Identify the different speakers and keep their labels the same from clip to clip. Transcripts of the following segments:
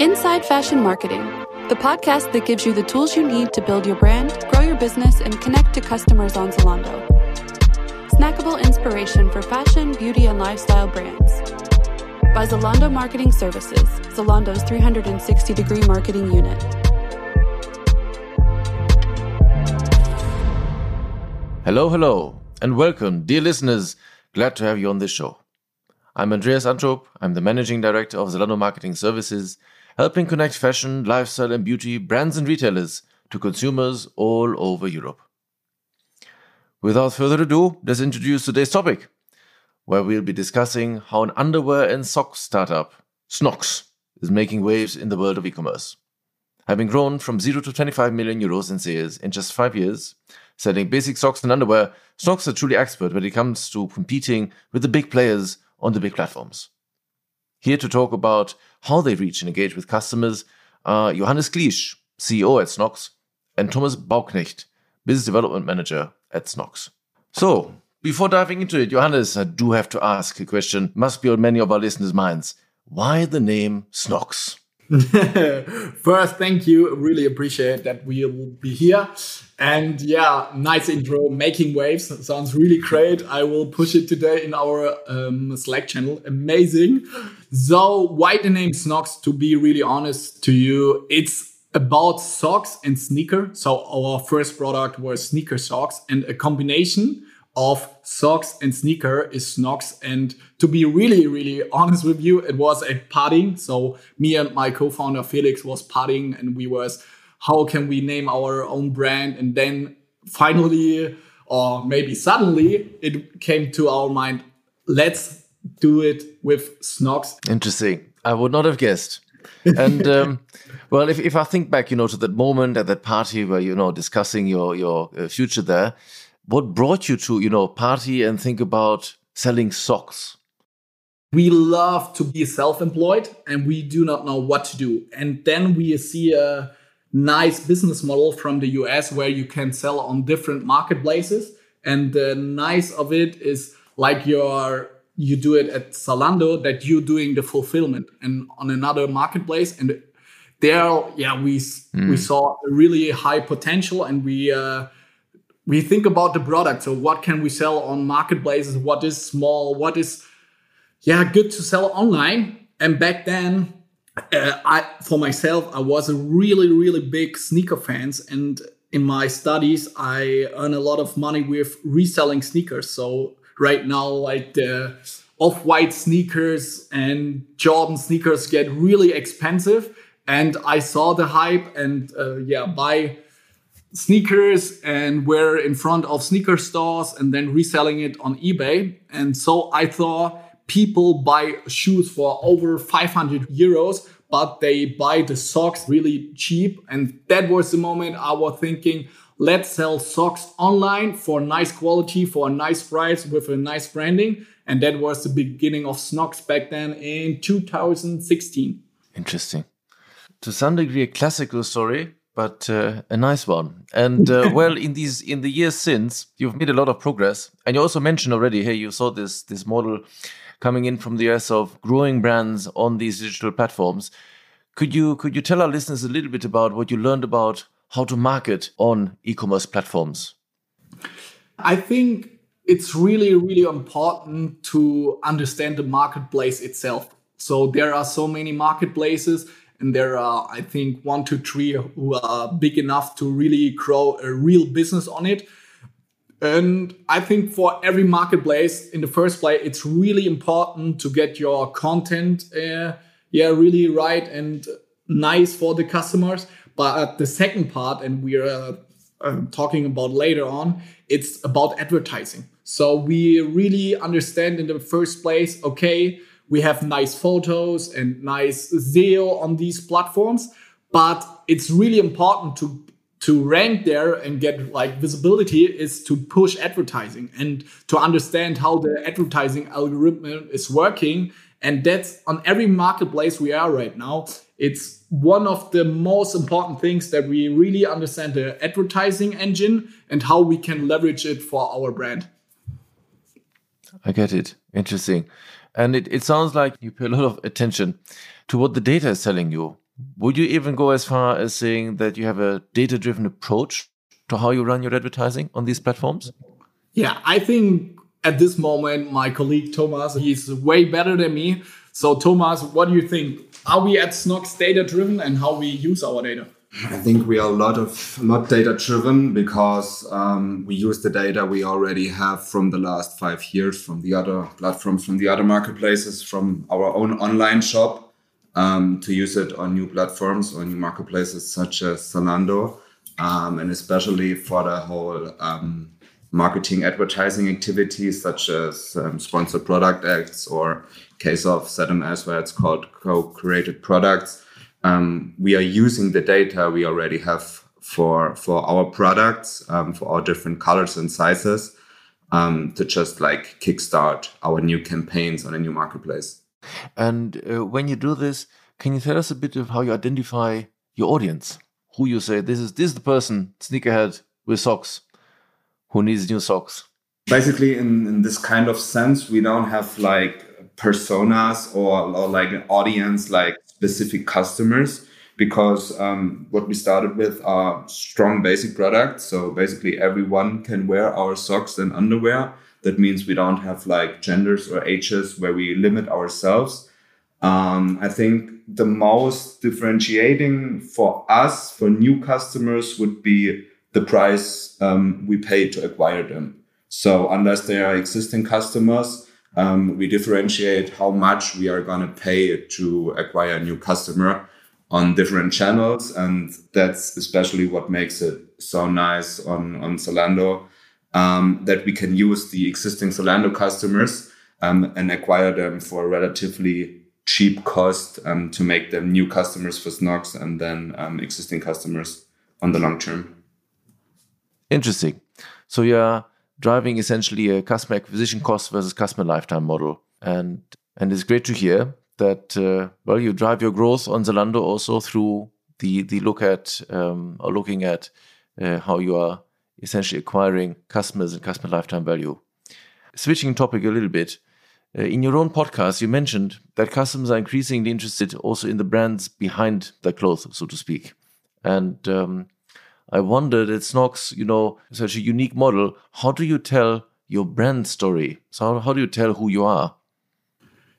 Speaker 1: Inside Fashion Marketing, the podcast that gives you the tools you need to build your brand, grow your business, and connect to customers on Zalando. Snackable inspiration for fashion, beauty, and lifestyle brands. By Zalando Marketing Services, Zalando's 360 degree marketing unit.
Speaker 2: Hello, hello, and welcome, dear listeners. Glad to have you on this show. I'm Andreas Antrup. I'm the managing director of Zalando Marketing Services, helping connect fashion, lifestyle, and beauty brands and retailers to consumers all over Europe. Without further ado, let's introduce today's topic, where we'll be discussing how an underwear and socks startup, Snocks, is making waves in the world of e commerce. Having grown from 0 to 25 million euros in sales in just five years, selling basic socks and underwear, Snocks are truly expert when it comes to competing with the big players on the big platforms. Here to talk about how they reach and engage with customers are Johannes Kliesch, CEO at Snocks, and Thomas Bauknecht, Business Development Manager at Snocks. So, before diving into it, Johannes, I do have to ask a question, must be on many of our listeners' minds. Why the name Snocks?
Speaker 3: First, thank you. Really appreciate that we will be here. And yeah, nice intro. Making waves sounds really great. I will push it today in our um, Slack channel. Amazing. So, why the name Snocks? To be really honest to you, it's about socks and sneaker. So, our first product was sneaker socks and a combination of socks and sneaker is Snocks. And to be really, really honest with you, it was a partying. So me and my co-founder Felix was partying and we was, how can we name our own brand? And then finally, or maybe suddenly it came to our mind, let's do it with Snocks.
Speaker 2: Interesting. I would not have guessed. and um, well, if, if I think back, you know, to that moment at that party where you know discussing your your uh, future there, what brought you to, you know, party and think about selling socks?
Speaker 3: We love to be self employed and we do not know what to do. And then we see a nice business model from the US where you can sell on different marketplaces. And the nice of it is like you're you do it at Zalando that you're doing the fulfillment and on another marketplace and there yeah we mm. we saw a really high potential and we uh, we think about the product. So what can we sell on marketplaces? What is small? What is yeah good to sell online? And back then, uh, I for myself, I was a really really big sneaker fans, and in my studies, I earn a lot of money with reselling sneakers. So right now, like the off-white sneakers and Jordan sneakers get really expensive, and I saw the hype, and uh, yeah, buy sneakers and we're in front of sneaker stores and then reselling it on eBay. And so I thought people buy shoes for over 500 euros, but they buy the socks really cheap. And that was the moment I was thinking, let's sell socks online for nice quality, for a nice price with a nice branding. And that was the beginning of Snocks back then in 2016.
Speaker 2: Interesting. To some degree, a classical story but uh, a nice one. And uh, well, in these in the years since, you've made a lot of progress, and you also mentioned already, hey, you saw this this model coming in from the US of growing brands on these digital platforms. Could you could you tell our listeners a little bit about what you learned about how to market on e-commerce platforms?
Speaker 3: I think it's really really important to understand the marketplace itself. So there are so many marketplaces and there are i think one to three who are big enough to really grow a real business on it and i think for every marketplace in the first place it's really important to get your content uh, yeah really right and nice for the customers but the second part and we're uh, uh, talking about later on it's about advertising. So we really understand in the first place okay we have nice photos and nice SEO on these platforms, but it's really important to to rank there and get like visibility is to push advertising and to understand how the advertising algorithm is working and that's on every marketplace we are right now it's one of the most important things that we really understand the advertising engine and how we can leverage it for our brand
Speaker 2: i get it interesting and it, it sounds like you pay a lot of attention to what the data is telling you. would you even go as far as saying that you have a data driven approach to how you run your advertising on these platforms?
Speaker 3: Yeah, I think at this moment, my colleague Thomas, he's way better than me. So, Thomas, what do you think? Are we at Snocks data driven and how we use our data?
Speaker 4: I think we are a lot of not data driven because um, we use the data we already have from the last five years from the other platforms, from the other marketplaces, from our own online shop um, to use it on new platforms or new marketplaces such as Zalando, um, and especially for the whole um, marketing advertising activities such as um, sponsored product ads or case of ZMS where it's called co-created products um, we are using the data we already have for for our products um, for our different colors and sizes um, to just like kickstart our new campaigns on a new marketplace.
Speaker 2: And uh, when you do this, can you tell us a bit of how you identify your audience? Who you say this is this is the person sneakerhead with socks who needs new socks?
Speaker 4: Basically, in, in this kind of sense, we don't have like personas or, or like an audience like specific customers because um, what we started with are strong basic products. So basically, everyone can wear our socks and underwear. That means we don't have like genders or ages where we limit ourselves. Um, I think the most differentiating for us, for new customers, would be the price um, we pay to acquire them. So unless they are existing customers, um, we differentiate how much we are going to pay to acquire a new customer on different channels. And that's especially what makes it so nice on, on Zalando um, that we can use the existing Zalando customers um, and acquire them for a relatively cheap cost um, to make them new customers for Snocks and then um, existing customers on the long term.
Speaker 2: Interesting. So, you're driving essentially a customer acquisition cost versus customer lifetime model. And and it's great to hear that uh, well you drive your growth on Zalando also through the the look at um, or looking at uh, how you are essentially acquiring customers and customer lifetime value. Switching topic a little bit. Uh, in your own podcast, you mentioned that customers are increasingly interested also in the brands behind the clothes, so to speak. And um, I wondered, at Snocks, you know, such a unique model. How do you tell your brand story? So, how, how do you tell who you are?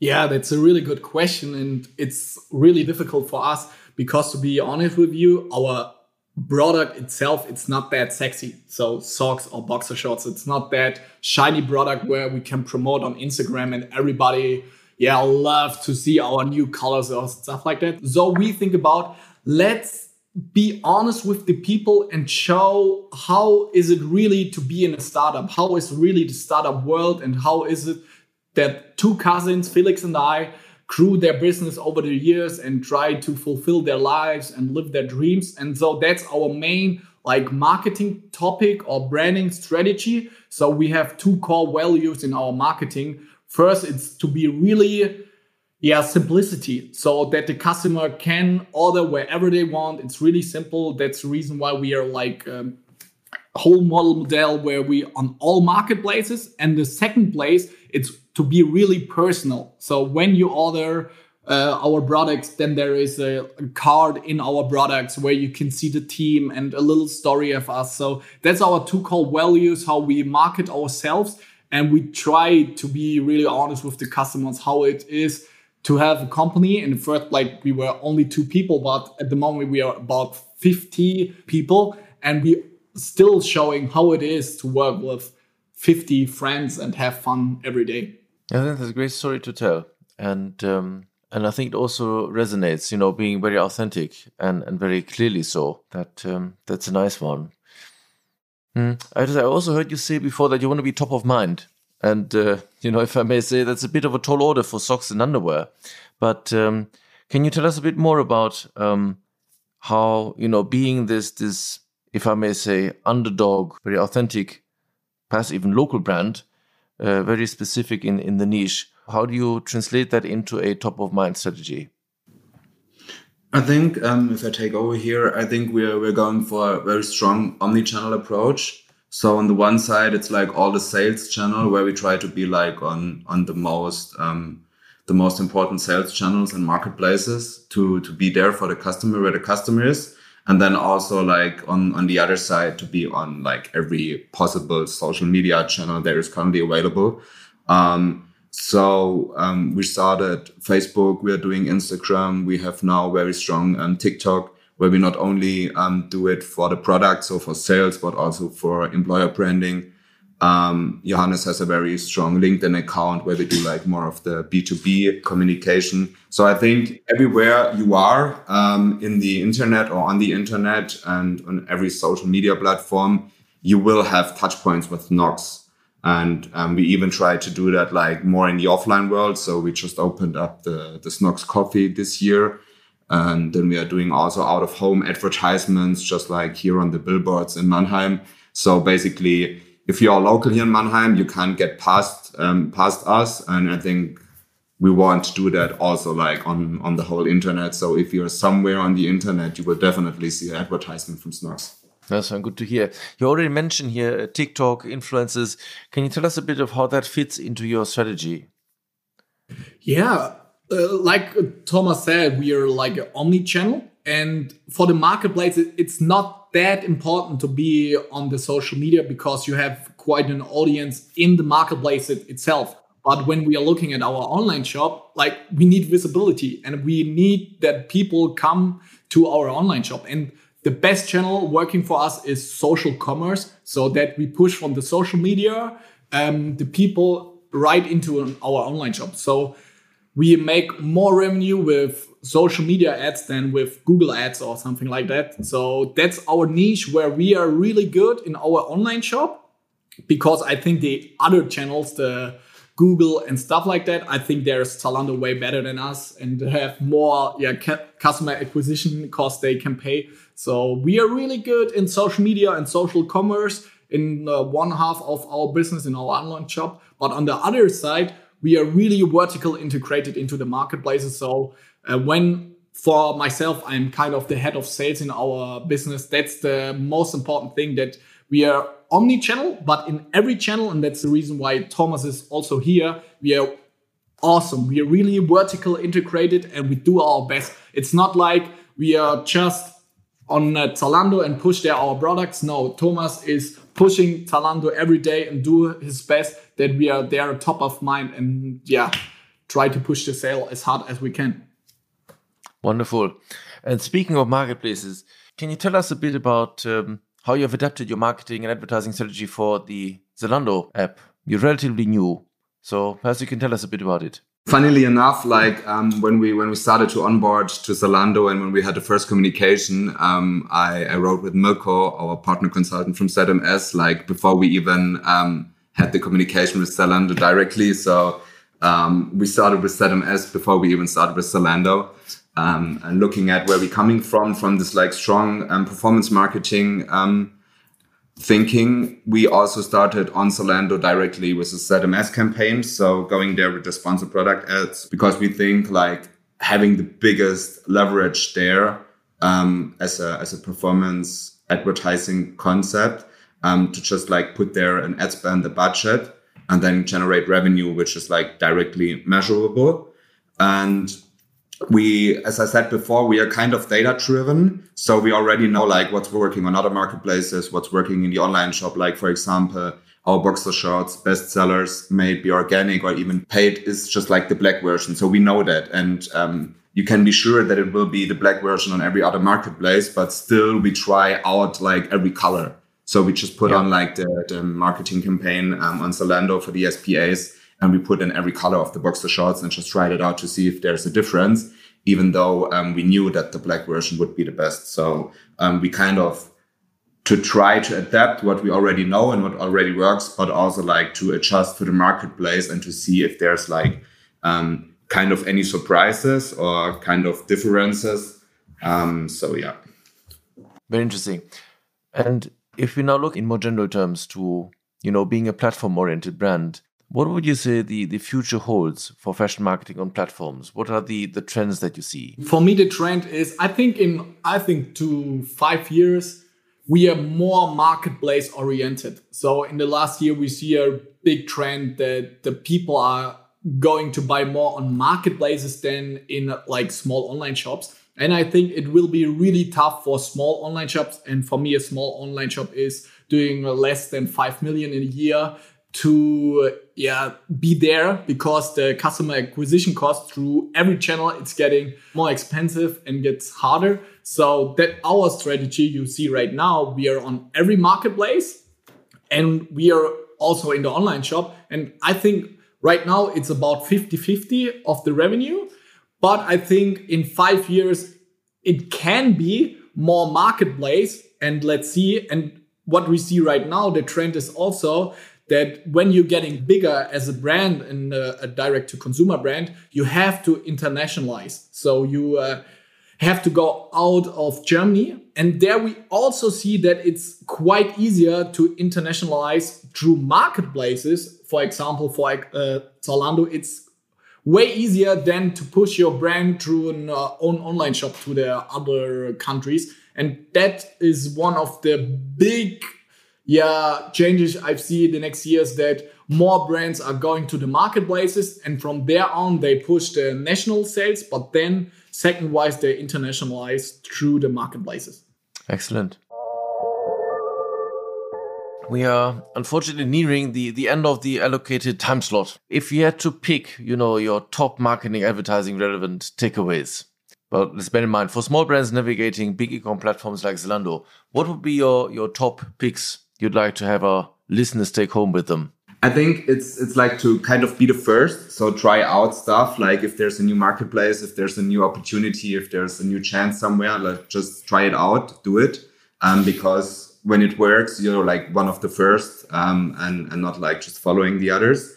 Speaker 3: Yeah, that's a really good question. And it's really difficult for us because, to be honest with you, our product itself it's not that sexy so socks or boxer shorts it's not that shiny product where we can promote on instagram and everybody yeah love to see our new colors or stuff like that so we think about let's be honest with the people and show how is it really to be in a startup? How is really the startup world and how is it that two cousins felix and i grew their business over the years and try to fulfill their lives and live their dreams? And so that's our main like marketing topic or branding strategy. So we have two core values in our marketing. First it's to be really yeah simplicity so that the customer can order wherever they want. It's really simple. That's the reason why we are like um, whole model model where we on all marketplaces. And the second place it's to be really personal. So when you order uh, our products then there is a, a, card in our products where you can see the team and a little story of us. So that's our two core values how we market ourselves. And we try to be really honest with the customers how it is to have a company. And first, like we were only two people, but at the moment we are about 50 people and we still showing how it is to work with 50 friends and have fun every day.
Speaker 2: I think that's a great story to tell. And, um, and I think it also resonates, you know, being very authentic and, and very clearly so. That um, that's a nice one. Mm. I also heard you say before that you want to be top of mind and, uh, you know, if I may say, that's a bit of a tall order for socks and underwear. But um, can you tell us a bit more about um, how, you know, being this, this, if I may say, underdog, very authentic, perhaps even local brand, uh, very specific in, in the niche, how do you translate that into a top of mind strategy?
Speaker 4: I think um, if I take over here, I think we're we're going for a very strong omni-channel approach. So on the one side, it's like all the sales channel where we try to be like on on the most um, the most important sales channels and marketplaces to to be there for the customer where the customer is. And then also like on on the other side to be on like every possible social media channel that is currently available. Um, so um, we started facebook we are doing instagram we have now very strong um, tiktok where we not only um, do it for the product so for sales but also for employer branding um, Johannes has a very strong LinkedIn account where we do like more of the B2B communication. So I think everywhere you are um, in the internet or on the internet and on every social media platform, you will have touch points with Snocks. And um, we even try to do that like more in the offline world. So we just opened up the, the Snocks coffee this year. And then we are doing also out of home advertisements, just like here on the billboards in Mannheim. So basically, if you are local here in Mannheim, you can't get past um, past us, and I think we want to do that also like on on the whole internet. So if you're somewhere on the internet, you will definitely see an advertisement from Snocks.
Speaker 2: That's good to hear. You already mentioned here uh, TikTok influences. Can you tell us a bit of how that fits into your strategy?
Speaker 3: Yeah, uh, like Thomas said, we are like an omni-channel, and for the marketplace, it's not that important to be on the social media because you have quite an audience in the marketplace it, itself. But when we are looking at our online shop, like we need visibility and we need that people come to our online shop. And the best channel working for us is social commerce, so that we push from the social media um, the people right into an, our online shop. So we make more revenue with social media ads than with Google ads or something like that. So that's our niche where we are really good in our online shop because I think the other channels, the Google and stuff like that, I think there's Zalando way better than us and have more yeah customer acquisition costs they can pay. So we are really good in social media and social commerce in uh, one half of our business in our online shop. But on the other side, we are really vertical integrated into the marketplaces. So uh, when for myself, I'm kind of the head of sales in our business. That's the most important thing that we are omni-channel, but in every channel, and that's the reason why Thomas is also here. We are awesome. We are really vertical integrated, and we do our best. It's not like we are just on uh, Zalando and push there our products. No, Thomas is pushing Zalando every day and do his best that we are there top of mind and yeah, try to push the sale as hard as we can.
Speaker 2: Wonderful. And speaking of marketplaces, can you tell us a bit about um, how you have adapted your marketing and advertising strategy for the Zalando app? You're relatively new, so perhaps you can tell us a bit about it.
Speaker 4: Funnily enough, like um, when we when we started to onboard to Zalando and when we had the first communication, um, I, I, wrote with Milko, our partner consultant from ZMS, like before we even um, had the communication with Zalando directly. So um, we started with ZMS before we even started with Zalando um, and looking at where we're coming from, from this like strong um, performance marketing um, thinking. We also started on Zalando directly with a ZMS campaign. So going there with the sponsored product ads because we think like having the biggest leverage there um, as a as a performance advertising concept um, to just like put there an ad spend, budget, and then generate revenue, which is like directly measurable. And we, as I said before, we are kind of data driven. So we already know like what's working on other marketplaces, what's working in the online shop. Like, for example, our boxer shorts, bestsellers may be organic or even paid is just like the black version. So we know that. And, um, you can be sure that it will be the black version on every other marketplace, but still we try out like every color. So we just put yeah. on like the, the marketing campaign um, on Zalando for the SPAs and we put in every color of the boxer shorts and just tried it out to see if there's a difference, even though um, we knew that the black version would be the best. So um, we kind of to try to adapt what we already know and what already works, but also like to adjust to the marketplace and to see if there's like um, kind of any surprises or kind of differences. Um, so yeah.
Speaker 2: Very interesting. And if we now look in more general terms to you know being a platform oriented brand what would you say the, the future holds for fashion marketing on platforms? What are the, the trends that you see?
Speaker 3: For me, the trend is I think in I think to five years we are more marketplace oriented. So in the last year we see a big trend that the people are going to buy more on marketplaces than in like small online shops. And I think it will be really tough for small online shops. And for me, a small online shop is doing less than 5 million in a year to yeah be there because the customer acquisition cost through every channel it's getting more expensive and gets harder. So that our strategy you see right now we are on every marketplace and we are also in the online shop. And i think right now it's about 50-50 of the revenue but i think in five years it can be more marketplace and let's see and what we see right now the trend is also that when you're getting bigger as a brand and a, a direct to consumer brand, you have to internationalize. So you uh, have to go out of Germany. And there we also see that it's quite easier to internationalize through marketplaces. For example, for uh, Zalando, it's way easier than to push your brand through an uh, own online shop to the other countries. And that is one of the big yeah changes I've seen the next years that more brands are going to the marketplaces and from there on they push the national sales, but then second wise they internationalize through the marketplaces.
Speaker 2: Excellent. We are unfortunately nearing the, the end of the allocated time slot. If you had to pick, you know, your top marketing advertising relevant takeaways, well, let's bear in mind for small brands navigating big e-com platforms like Zalando, what would be your, your top picks you'd like to have our listeners take home with them?
Speaker 4: I think it's it's like to kind of be the first. So try out stuff like if there's a new marketplace, if there's a new opportunity, if there's a new chance somewhere, like just try it out, do it. Um, because when it works, you're like one of the first, um, and and not like just following the others.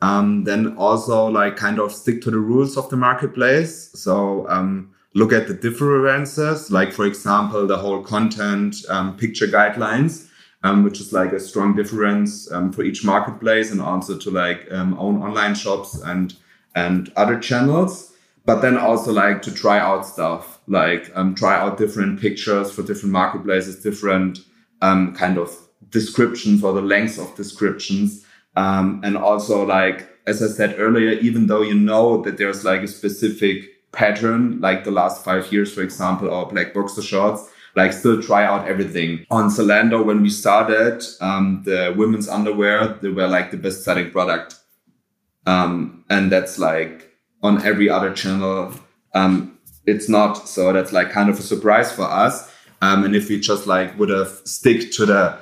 Speaker 4: Um, then also like kind of stick to the rules of the marketplace. So um, look at the differences, like for example, the whole content um, picture guidelines um, which is like a strong difference um, for each marketplace and also to like own online shops and and other channels. But then also like to try out stuff, like um, try out different pictures for different marketplaces, different um, kind of descriptions or the length of descriptions, um, and also like as I said earlier, even though you know that there's like a specific pattern, like the last five years, for example, or black boxer shorts like still try out everything. On Zalando, when we started, um, the women's underwear, they were like the best selling product. Um, and that's like on every other channel. Um, it's not. So that's like kind of a surprise for us. Um, and if we just like would have stick to the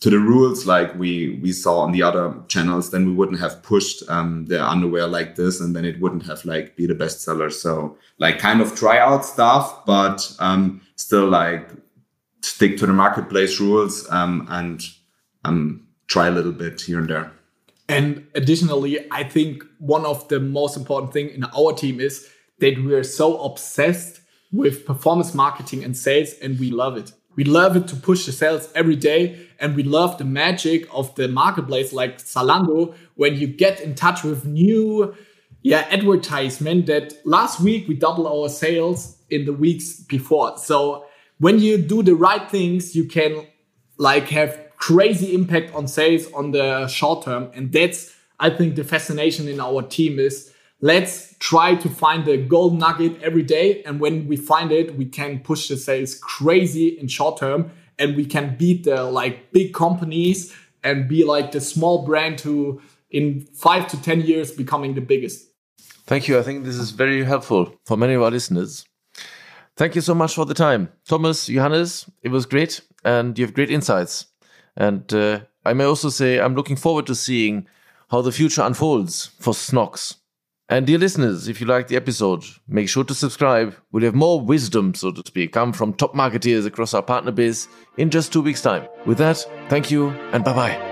Speaker 4: to the rules like we we saw on the other channels, then we wouldn't have pushed um, the underwear like this, and then it wouldn't have like be the best seller. So like kind of try out stuff, but um, still like stick to the marketplace rules um, and um, try a little bit here and there.
Speaker 3: And additionally, I think one of the most important thing in our team is that we're so obsessed with performance marketing and sales, and we love it. We love it to push the sales every day, and we love the magic of the marketplace like Zalando when you get in touch with new yeah advertisement that last week we doubled our sales in the weeks before so when you do the right things you can like have crazy impact on sales on the short term and that's i think the fascination in our team is let's try to find the gold nugget every day and when we find it we can push the sales crazy in short term and we can beat the like big companies and be like the small brand who in five to ten years becoming the biggest
Speaker 2: Thank you. I think this is very helpful for many of our listeners. Thank you so much for the time. Thomas, Johannes, it was great and you have great insights. And uh, I may also say I'm looking forward to seeing how the future unfolds for Snocks. And dear listeners, if you like the episode, make sure to subscribe. We'll have more wisdom, so to speak, come from top marketeers across our partner base in just two weeks' time. With that, thank you and bye bye.